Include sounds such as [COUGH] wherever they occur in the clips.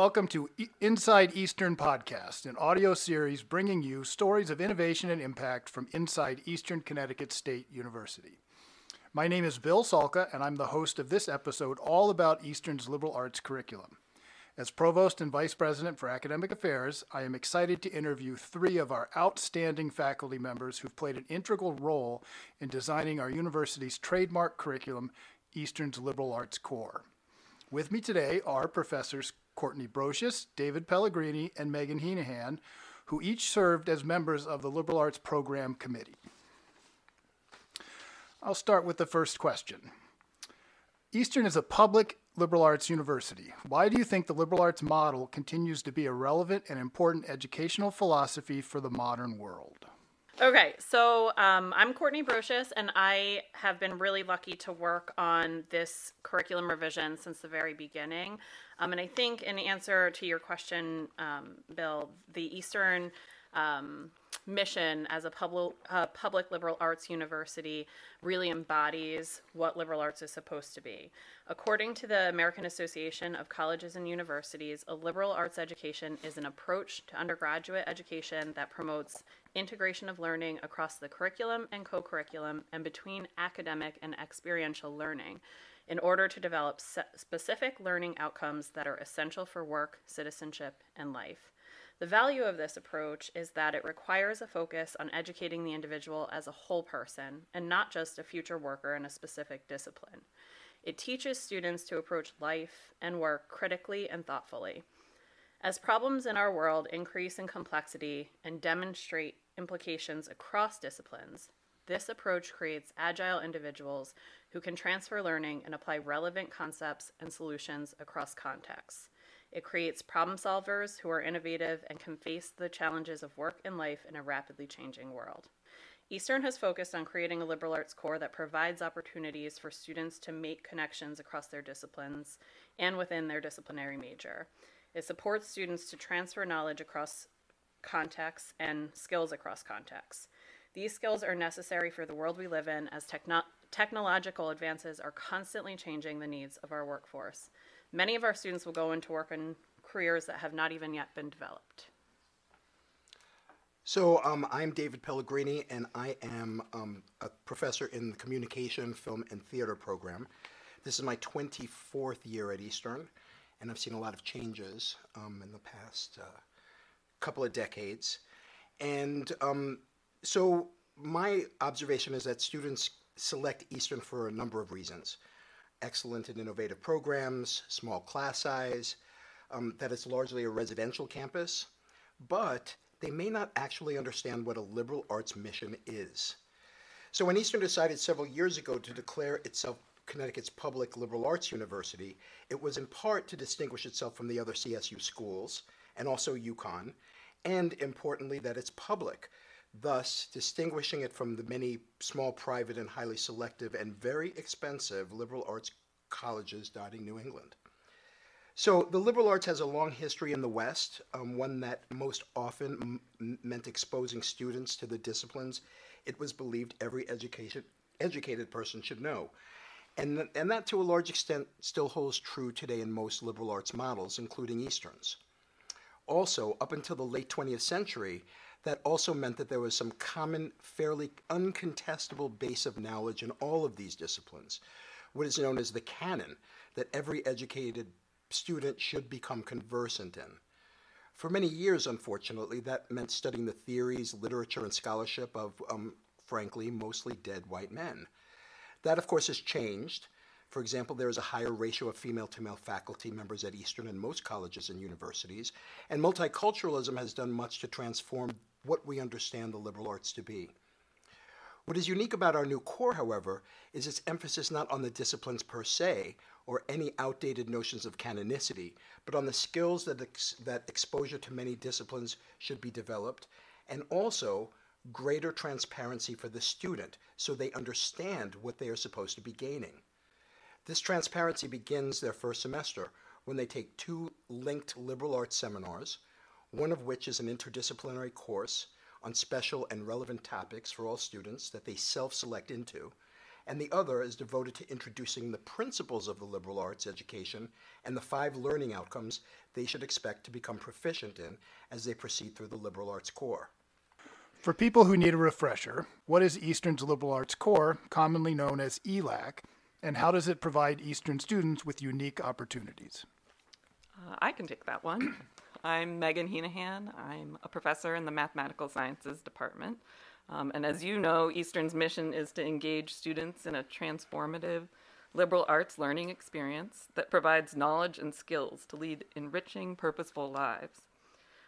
Welcome to Inside Eastern Podcast, an audio series bringing you stories of innovation and impact from inside Eastern Connecticut State University. My name is Bill Salka, and I'm the host of this episode all about Eastern's liberal arts curriculum. As Provost and Vice President for Academic Affairs, I am excited to interview three of our outstanding faculty members who've played an integral role in designing our university's trademark curriculum, Eastern's Liberal Arts Core. With me today are Professors Courtney Broscious, David Pellegrini, and Megan Heenehan, who each served as members of the Liberal Arts Program Committee. I'll start with the first question. Eastern is a public liberal arts university. Why do you think the liberal arts model continues to be a relevant and important educational philosophy for the modern world? Okay, so um, I'm Courtney Broscious, and I have been really lucky to work on this curriculum revision since the very beginning. Um, and I think, in answer to your question, um, Bill, the Eastern um, mission as a public, public liberal arts university really embodies what liberal arts is supposed to be. According to the American Association of Colleges and Universities, a liberal arts education is an approach to undergraduate education that promotes integration of learning across the curriculum and co curriculum and between academic and experiential learning in order to develop specific learning outcomes that are essential for work, citizenship, and life. The value of this approach is that it requires a focus on educating the individual as a whole person and not just a future worker in a specific discipline. It teaches students to approach life and work critically and thoughtfully. As problems in our world increase in complexity and demonstrate implications across disciplines, this approach creates agile individuals who can transfer learning and apply relevant concepts and solutions across contexts. It creates problem solvers who are innovative and can face the challenges of work and life in a rapidly changing world. Eastern has focused on creating a liberal arts core that provides opportunities for students to make connections across their disciplines and within their disciplinary major. It supports students to transfer knowledge across contexts and skills across contexts. These skills are necessary for the world we live in as techno- technological advances are constantly changing the needs of our workforce. Many of our students will go into work in careers that have not even yet been developed. So um, I'm David Pellegrini, and I am um, a professor in the Communication, Film, and Theater program. This is my 24th year at Eastern, and I've seen a lot of changes um, in the past uh, couple of decades. And um, so my observation is that students select Eastern for a number of reasons. Excellent and innovative programs, small class size, um, that it's largely a residential campus, but they may not actually understand what a liberal arts mission is. So when Eastern decided several years ago to declare itself Connecticut's public liberal arts university, it was in part to distinguish itself from the other CSU schools and also UConn, and importantly that it's public, thus distinguishing it from the many small private and highly selective and very expensive liberal arts colleges dotting New England. So the liberal arts has a long history in the West, um, one that most often m- meant exposing students to the disciplines it was believed every education, educated person should know. And, th- and that to a large extent still holds true today in most liberal arts models, including Eastern's. Also, up until the late 20th century, that also meant that there was some common, fairly uncontestable base of knowledge in all of these disciplines, what is known as the canon that every educated student should become conversant in. For many years, unfortunately, that meant studying the theories, literature, and scholarship of, um, frankly, mostly dead white men. That, of course, has changed. For example, there is a higher ratio of female to male faculty members at Eastern and most colleges and universities, and multiculturalism has done much to transform what we understand the liberal arts to be. What is unique about our new core, however, is its emphasis not on the disciplines per se or any outdated notions of canonicity, but on the skills that, ex- that exposure to many disciplines should be developed, and also greater transparency for the student so they understand what they are supposed to be gaining. This transparency begins their first semester when they take two linked liberal arts seminars, one of which is an interdisciplinary course on special and relevant topics for all students that they self select into, and the other is devoted to introducing the principles of the liberal arts education and the five learning outcomes they should expect to become proficient in as they proceed through the liberal arts core. For people who need a refresher, what is Eastern's liberal arts core, commonly known as ELAC, and how does it provide Eastern students with unique opportunities? Uh, I can take that one. [CLEARS THROAT] I'm Megan Heenehan. I'm a professor in the Mathematical Sciences Department. Um, and as you know, Eastern's mission is to engage students in a transformative liberal arts learning experience that provides knowledge and skills to lead enriching, purposeful lives.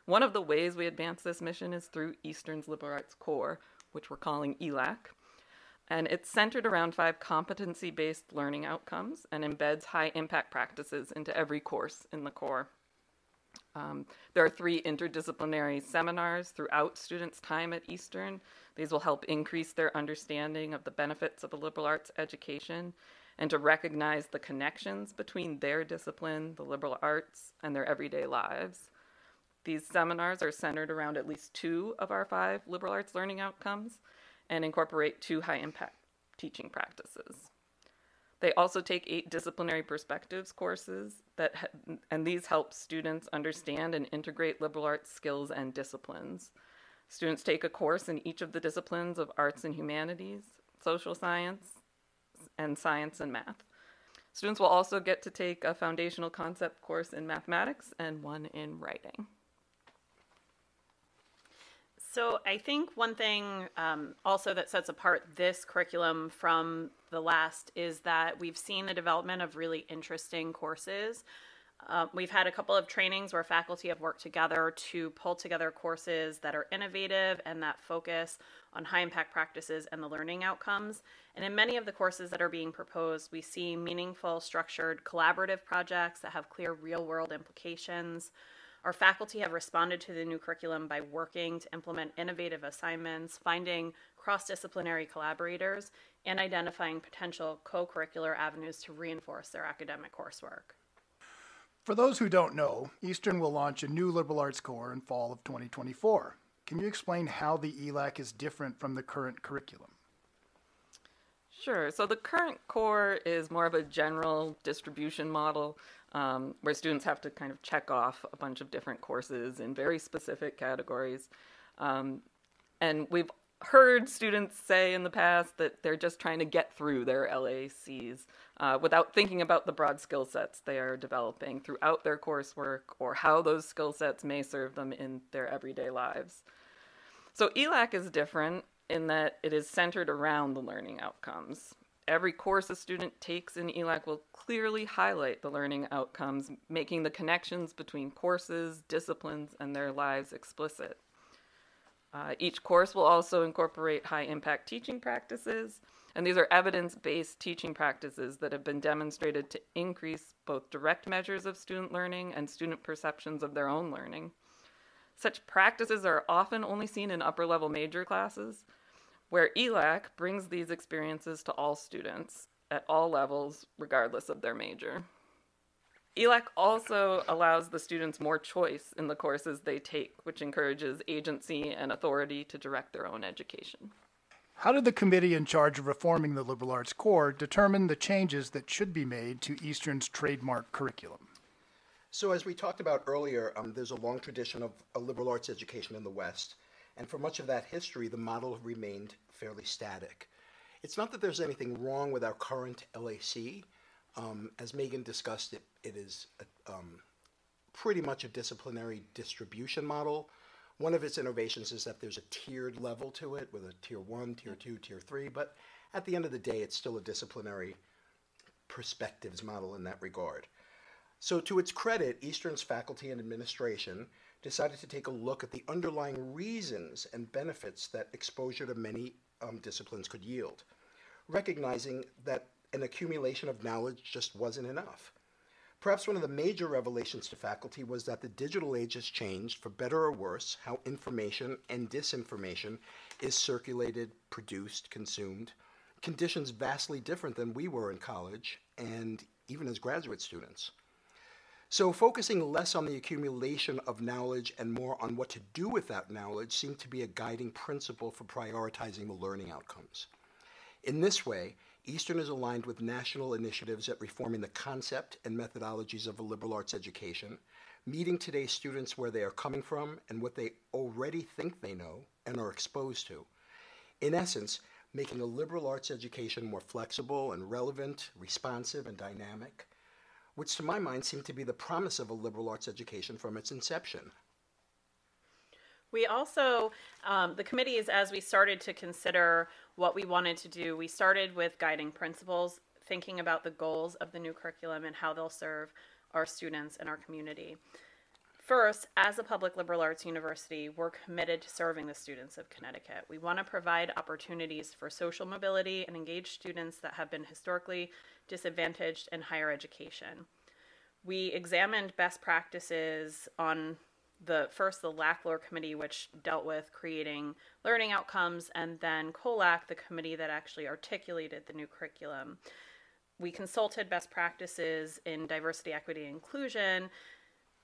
One of the ways we advance this mission is through Eastern's liberal arts core, which we're calling ELAC. And it's centered around five competency based learning outcomes and embeds high impact practices into every course in the core. Um, there are three interdisciplinary seminars throughout students' time at Eastern. These will help increase their understanding of the benefits of a liberal arts education and to recognize the connections between their discipline, the liberal arts, and their everyday lives. These seminars are centered around at least two of our five liberal arts learning outcomes and incorporate two high impact teaching practices. They also take eight disciplinary perspectives courses that and these help students understand and integrate liberal arts skills and disciplines. Students take a course in each of the disciplines of arts and humanities, social science, and science and math. Students will also get to take a foundational concept course in mathematics and one in writing. So I think one thing um, also that sets apart this curriculum from the last is that we've seen the development of really interesting courses. Uh, we've had a couple of trainings where faculty have worked together to pull together courses that are innovative and that focus on high impact practices and the learning outcomes. And in many of the courses that are being proposed, we see meaningful, structured, collaborative projects that have clear real world implications. Our faculty have responded to the new curriculum by working to implement innovative assignments, finding cross disciplinary collaborators, and identifying potential co curricular avenues to reinforce their academic coursework. For those who don't know, Eastern will launch a new liberal arts core in fall of 2024. Can you explain how the ELAC is different from the current curriculum? Sure. So the current core is more of a general distribution model um, where students have to kind of check off a bunch of different courses in very specific categories. Um, and we've heard students say in the past that they're just trying to get through their LACs uh, without thinking about the broad skill sets they are developing throughout their coursework or how those skill sets may serve them in their everyday lives. So ELAC is different in that it is centered around the learning outcomes. Every course a student takes in ELAC will clearly highlight the learning outcomes, making the connections between courses, disciplines, and their lives explicit. Uh, each course will also incorporate high impact teaching practices, and these are evidence based teaching practices that have been demonstrated to increase both direct measures of student learning and student perceptions of their own learning. Such practices are often only seen in upper level major classes, where ELAC brings these experiences to all students at all levels, regardless of their major. ELAC also allows the students more choice in the courses they take, which encourages agency and authority to direct their own education. How did the committee in charge of reforming the liberal arts core determine the changes that should be made to Eastern's trademark curriculum? So, as we talked about earlier, um, there's a long tradition of a liberal arts education in the West, and for much of that history, the model remained fairly static. It's not that there's anything wrong with our current LAC, um, as Megan discussed, it, it is a, um, pretty much a disciplinary distribution model. One of its innovations is that there's a tiered level to it with a tier one, tier two, tier three, but at the end of the day, it's still a disciplinary perspectives model in that regard. So, to its credit, Eastern's faculty and administration decided to take a look at the underlying reasons and benefits that exposure to many um, disciplines could yield, recognizing that an accumulation of knowledge just wasn't enough. Perhaps one of the major revelations to faculty was that the digital age has changed, for better or worse, how information and disinformation is circulated, produced, consumed. Conditions vastly different than we were in college and even as graduate students. So, focusing less on the accumulation of knowledge and more on what to do with that knowledge seemed to be a guiding principle for prioritizing the learning outcomes. In this way, Eastern is aligned with national initiatives at reforming the concept and methodologies of a liberal arts education, meeting today's students where they are coming from and what they already think they know and are exposed to. In essence, making a liberal arts education more flexible and relevant, responsive, and dynamic, which to my mind seemed to be the promise of a liberal arts education from its inception. We also, um, the committees, as we started to consider what we wanted to do, we started with guiding principles, thinking about the goals of the new curriculum and how they'll serve our students and our community. First, as a public liberal arts university, we're committed to serving the students of Connecticut. We want to provide opportunities for social mobility and engage students that have been historically disadvantaged in higher education. We examined best practices on the first the LACLOR committee, which dealt with creating learning outcomes, and then COLAC, the committee that actually articulated the new curriculum. We consulted best practices in diversity, equity, and inclusion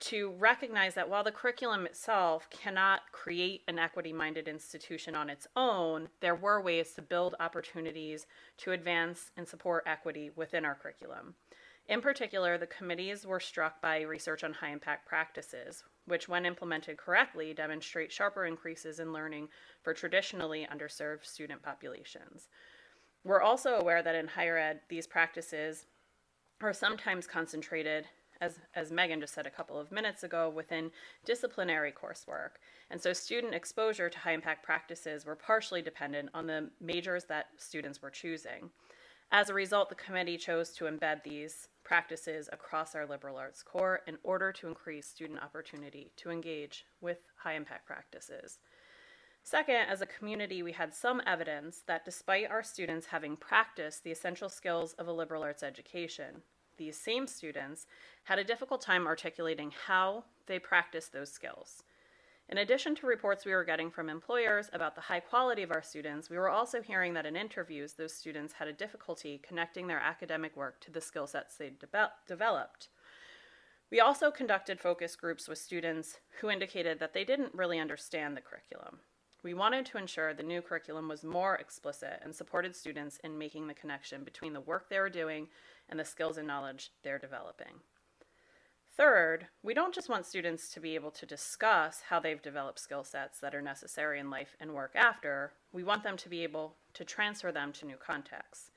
to recognize that while the curriculum itself cannot create an equity minded institution on its own, there were ways to build opportunities to advance and support equity within our curriculum. In particular, the committees were struck by research on high impact practices, which, when implemented correctly, demonstrate sharper increases in learning for traditionally underserved student populations. We're also aware that in higher ed, these practices are sometimes concentrated, as, as Megan just said a couple of minutes ago, within disciplinary coursework. And so student exposure to high impact practices were partially dependent on the majors that students were choosing. As a result, the committee chose to embed these practices across our liberal arts core in order to increase student opportunity to engage with high impact practices. Second, as a community, we had some evidence that despite our students having practiced the essential skills of a liberal arts education, these same students had a difficult time articulating how they practiced those skills. In addition to reports we were getting from employers about the high quality of our students, we were also hearing that in interviews, those students had a difficulty connecting their academic work to the skill sets they de- developed. We also conducted focus groups with students who indicated that they didn't really understand the curriculum. We wanted to ensure the new curriculum was more explicit and supported students in making the connection between the work they were doing and the skills and knowledge they're developing. Third, we don't just want students to be able to discuss how they've developed skill sets that are necessary in life and work after, we want them to be able to transfer them to new contexts.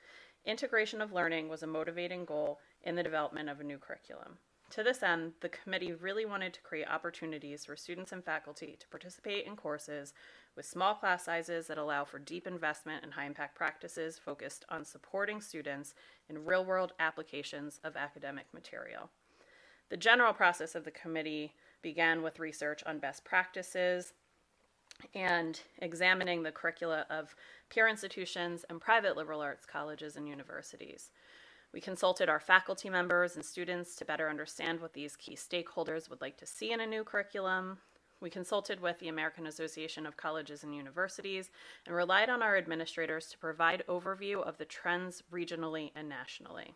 Integration of learning was a motivating goal in the development of a new curriculum. To this end, the committee really wanted to create opportunities for students and faculty to participate in courses with small class sizes that allow for deep investment in high impact practices focused on supporting students in real world applications of academic material. The general process of the committee began with research on best practices and examining the curricula of peer institutions and private liberal arts colleges and universities. We consulted our faculty members and students to better understand what these key stakeholders would like to see in a new curriculum. We consulted with the American Association of Colleges and Universities and relied on our administrators to provide overview of the trends regionally and nationally.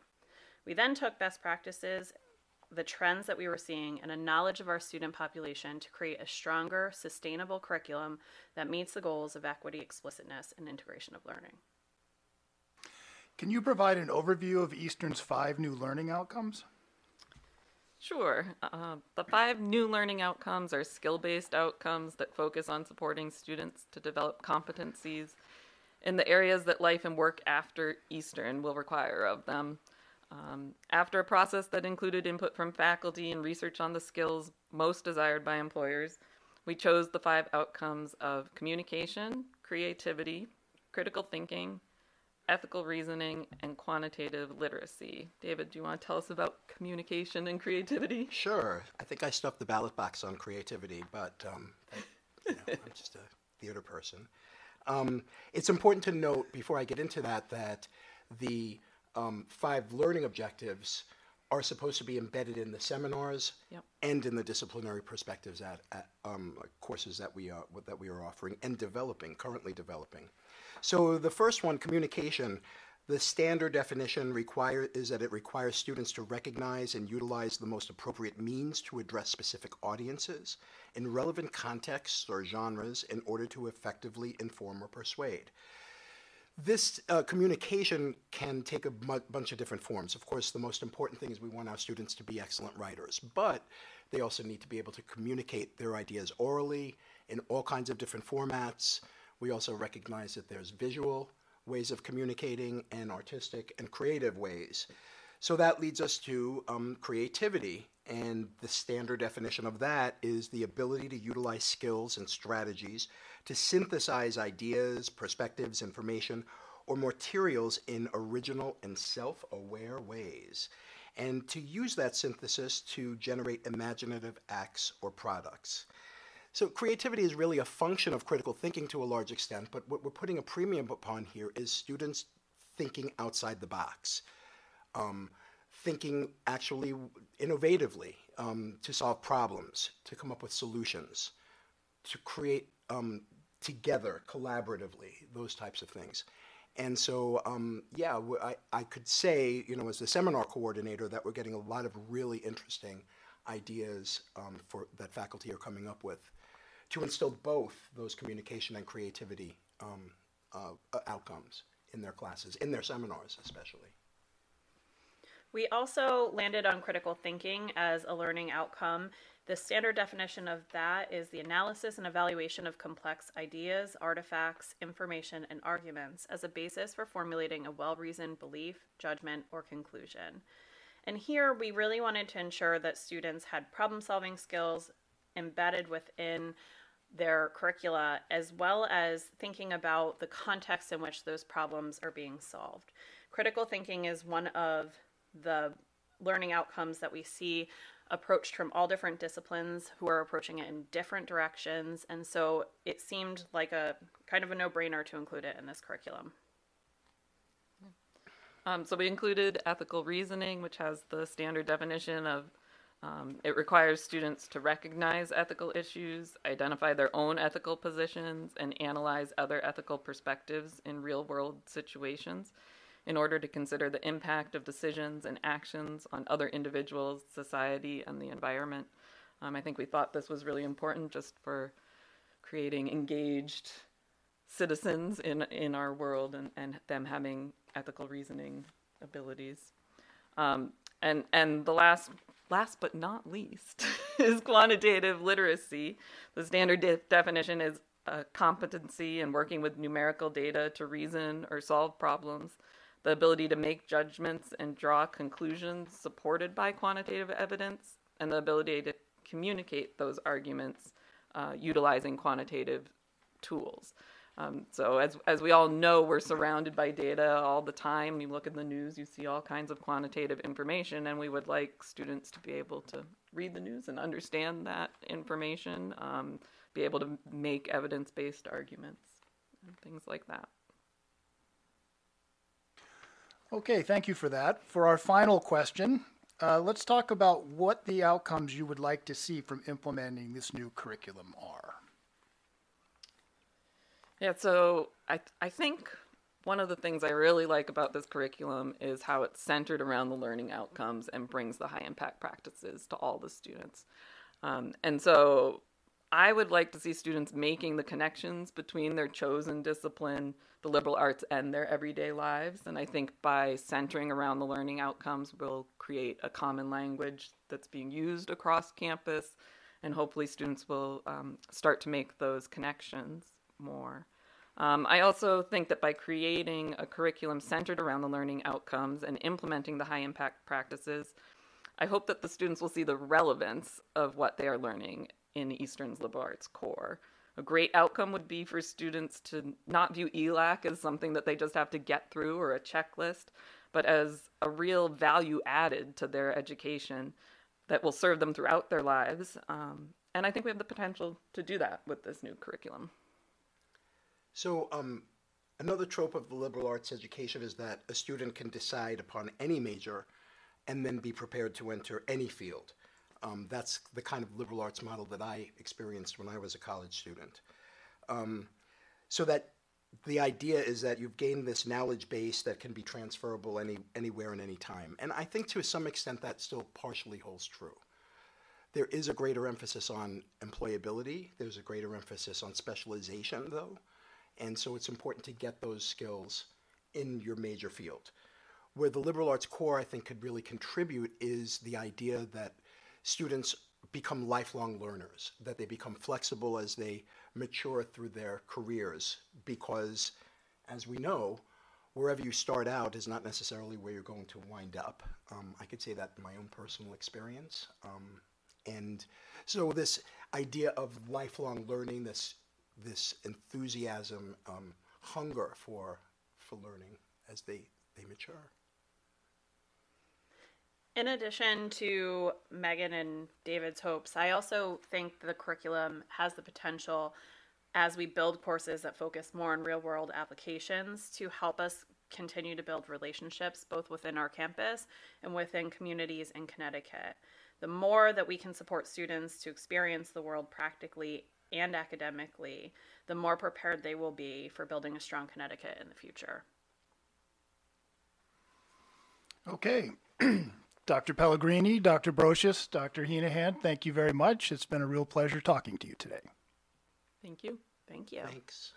We then took best practices the trends that we were seeing and a knowledge of our student population to create a stronger, sustainable curriculum that meets the goals of equity, explicitness, and integration of learning. Can you provide an overview of Eastern's five new learning outcomes? Sure. Uh, the five new learning outcomes are skill based outcomes that focus on supporting students to develop competencies in the areas that life and work after Eastern will require of them. Um, after a process that included input from faculty and research on the skills most desired by employers, we chose the five outcomes of communication, creativity, critical thinking, ethical reasoning, and quantitative literacy. David, do you want to tell us about communication and creativity? Sure. I think I stuffed the ballot box on creativity, but um, you know, I'm just a theater person. Um, it's important to note before I get into that that the um, five learning objectives are supposed to be embedded in the seminars Yep. and in the disciplinary perspectives at, at um, courses that we are that we are offering and developing currently developing. So the first one, communication. The standard definition require, is that it requires students to recognize and utilize the most appropriate means to address specific audiences in relevant contexts or genres in order to effectively inform or persuade. This uh, communication can take a bunch of different forms. Of course, the most important thing is we want our students to be excellent writers, but they also need to be able to communicate their ideas orally in all kinds of different formats. We also recognize that there's visual ways of communicating and artistic and creative ways. So that leads us to um, creativity, and the standard definition of that is the ability to utilize skills and strategies to synthesize ideas, perspectives, information, or materials in original and self aware ways, and to use that synthesis to generate imaginative acts or products. So, creativity is really a function of critical thinking to a large extent, but what we're putting a premium upon here is students thinking outside the box um, thinking actually innovatively um, to solve problems, to come up with solutions, to create um, together collaboratively, those types of things. And so, um, yeah, I, I could say, you know, as the seminar coordinator, that we're getting a lot of really interesting ideas um, for that faculty are coming up with to instill both those communication and creativity um, uh, outcomes in their classes, in their seminars especially. We also landed on critical thinking as a learning outcome. The standard definition of that is the analysis and evaluation of complex ideas, artifacts, information, and arguments as a basis for formulating a well reasoned belief, judgment, or conclusion. And here we really wanted to ensure that students had problem solving skills embedded within their curricula, as well as thinking about the context in which those problems are being solved. Critical thinking is one of the learning outcomes that we see approached from all different disciplines who are approaching it in different directions. And so it seemed like a kind of a no brainer to include it in this curriculum. Um, so we included ethical reasoning, which has the standard definition of um, it requires students to recognize ethical issues, identify their own ethical positions, and analyze other ethical perspectives in real world situations in order to consider the impact of decisions and actions on other individuals, society, and the environment. Um, I think we thought this was really important just for creating engaged citizens in, in our world and, and them having ethical reasoning abilities. Um, and, and the last, last but not least [LAUGHS] is quantitative literacy. The standard de- definition is a competency in working with numerical data to reason or solve problems the ability to make judgments and draw conclusions supported by quantitative evidence, and the ability to communicate those arguments uh, utilizing quantitative tools. Um, so, as, as we all know, we're surrounded by data all the time. You look in the news, you see all kinds of quantitative information, and we would like students to be able to read the news and understand that information, um, be able to make evidence based arguments, and things like that. Okay, thank you for that. For our final question, uh, let's talk about what the outcomes you would like to see from implementing this new curriculum are. Yeah, so I, I think one of the things I really like about this curriculum is how it's centered around the learning outcomes and brings the high impact practices to all the students. Um, and so I would like to see students making the connections between their chosen discipline, the liberal arts, and their everyday lives. And I think by centering around the learning outcomes, we'll create a common language that's being used across campus. And hopefully, students will um, start to make those connections more. Um, I also think that by creating a curriculum centered around the learning outcomes and implementing the high impact practices, I hope that the students will see the relevance of what they are learning in Eastern's liberal arts core. A great outcome would be for students to not view ELAC as something that they just have to get through or a checklist, but as a real value added to their education that will serve them throughout their lives. Um, and I think we have the potential to do that with this new curriculum. So, um, another trope of the liberal arts education is that a student can decide upon any major and then be prepared to enter any field. Um, that's the kind of liberal arts model that I experienced when I was a college student. Um, so that the idea is that you've gained this knowledge base that can be transferable any, anywhere and any time. And I think to some extent that still partially holds true. There is a greater emphasis on employability. There's a greater emphasis on specialization, though. And so it's important to get those skills in your major field. Where the liberal arts core, I think, could really contribute is the idea that students become lifelong learners, that they become flexible as they mature through their careers, because as we know, wherever you start out is not necessarily where you're going to wind up. Um, I could say that in my own personal experience. Um, and so this idea of lifelong learning, this this enthusiasm, um, hunger for for learning as they they mature. In addition to Megan and David's hopes, I also think the curriculum has the potential as we build courses that focus more on real world applications to help us continue to build relationships both within our campus and within communities in Connecticut. The more that we can support students to experience the world practically and academically, the more prepared they will be for building a strong Connecticut in the future. Okay. [CLEARS THROAT] Dr. Pellegrini, Dr. Broscious, Dr. Heenehan, thank you very much. It's been a real pleasure talking to you today. Thank you. Thank you. Thanks.